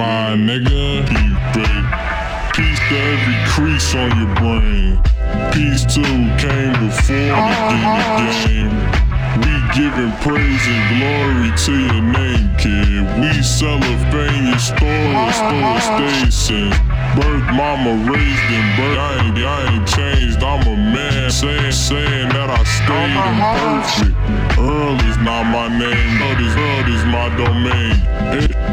my nigga. Peace to every crease on your brain. Peace to who came before the game. We giving praise and glory to your name, kid. We celebrating your story, story stays since birth. Mama raised in birth. I ain't, I ain't changed. I'm a man saying, saying that I stayed in uh-huh. perfect. Earl is not my name. Earl is, Earl is domain.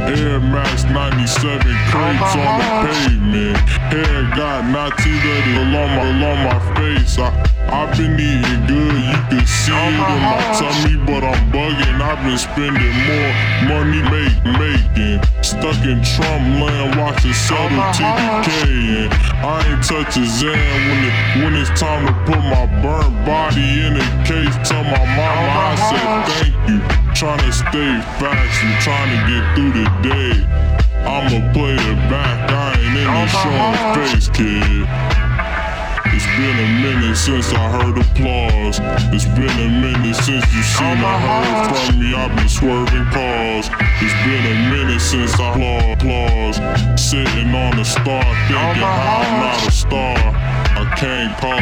Air, Max 97 crates on the uh-huh. pavement. Hair got not too along my, along my face. I, I've been eating good, you can see it in my uh-huh. tummy, but I'm bugging. I've been spending more money make, making. Stuck in Trump land, watching settle uh-huh. TDK. And I ain't touch a Zan when, it, when it's time to put my burnt body in a case. Tell my Trying to stay facts and trying to get through the day. I'ma play it back, I ain't in the showing face, kid. It's been a minute since I heard applause. It's been a minute since you seen or heard from me. I've been swerving cars. It's been a minute since I applause. Sitting on a star, thinking how I'm not a star. I can't call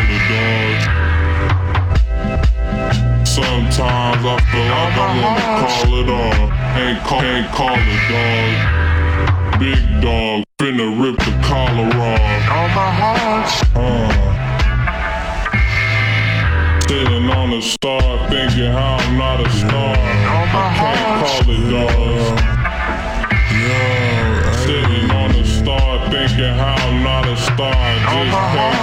Sometimes I feel like I wanna call it all. Ain't call, ain't call it dog. Big dog, finna rip the collar off. On my heart. Uh. Sitting on a star, thinking how I'm not a star. I can't call it dog. Sitting on a star, thinking how I'm not a star. Just can't call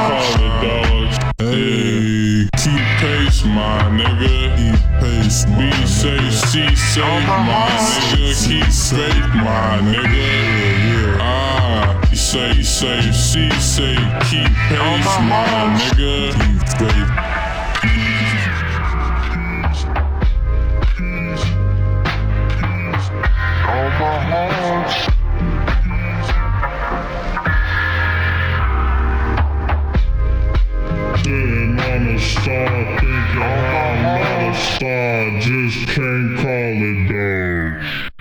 C say, my nigga. Keep faith, my nigga. Ah, he say, he say, C say, keep pace, my nigga. Keep faith. On my heart. Sitting on a star, thinking I just can't call it though.